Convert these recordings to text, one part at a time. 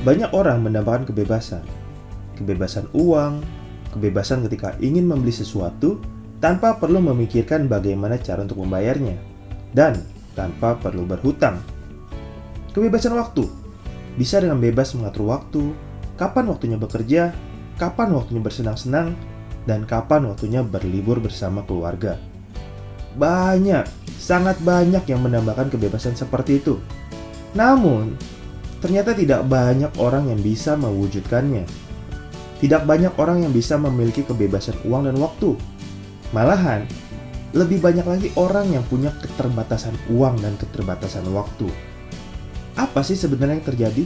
Banyak orang mendapatkan kebebasan. Kebebasan uang, kebebasan ketika ingin membeli sesuatu tanpa perlu memikirkan bagaimana cara untuk membayarnya, dan tanpa perlu berhutang. Kebebasan waktu bisa dengan bebas mengatur waktu, kapan waktunya bekerja, kapan waktunya bersenang-senang, dan kapan waktunya berlibur bersama keluarga. Banyak, sangat banyak yang menambahkan kebebasan seperti itu. Namun, ternyata tidak banyak orang yang bisa mewujudkannya. Tidak banyak orang yang bisa memiliki kebebasan uang dan waktu. Malahan, lebih banyak lagi orang yang punya keterbatasan uang dan keterbatasan waktu. Apa sih sebenarnya yang terjadi?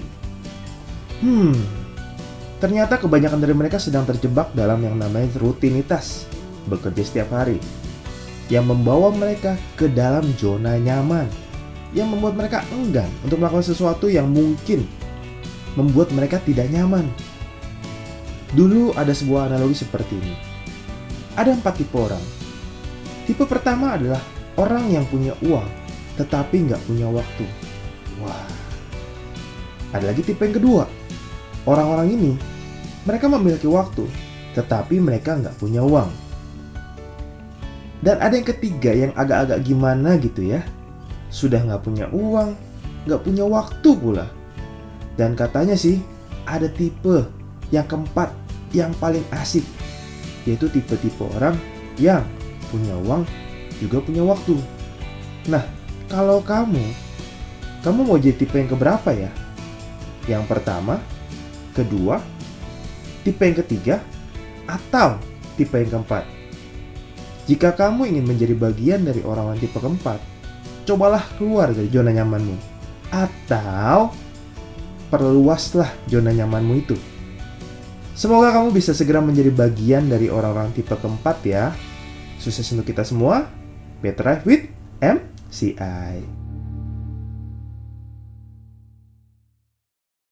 Hmm, ternyata kebanyakan dari mereka sedang terjebak dalam yang namanya rutinitas, bekerja setiap hari, yang membawa mereka ke dalam zona nyaman, yang membuat mereka enggan untuk melakukan sesuatu yang mungkin membuat mereka tidak nyaman. Dulu ada sebuah analogi seperti ini. Ada empat tipe orang. Tipe pertama adalah orang yang punya uang, tetapi nggak punya waktu. Wah. Ada lagi tipe yang kedua. Orang-orang ini, mereka memiliki waktu, tetapi mereka nggak punya uang. Dan ada yang ketiga yang agak-agak gimana gitu ya. Sudah nggak punya uang, nggak punya waktu pula. Dan katanya sih, ada tipe yang keempat yang paling asik, yaitu tipe-tipe orang yang punya uang juga punya waktu. Nah, kalau kamu, kamu mau jadi tipe yang keberapa ya? Yang pertama, kedua, tipe yang ketiga, atau tipe yang keempat? Jika kamu ingin menjadi bagian dari orang-orang tipe keempat, cobalah keluar dari zona nyamanmu. Atau perluaslah zona nyamanmu itu. Semoga kamu bisa segera menjadi bagian dari orang-orang tipe keempat ya. Sukses untuk kita semua. Better Life with MCI.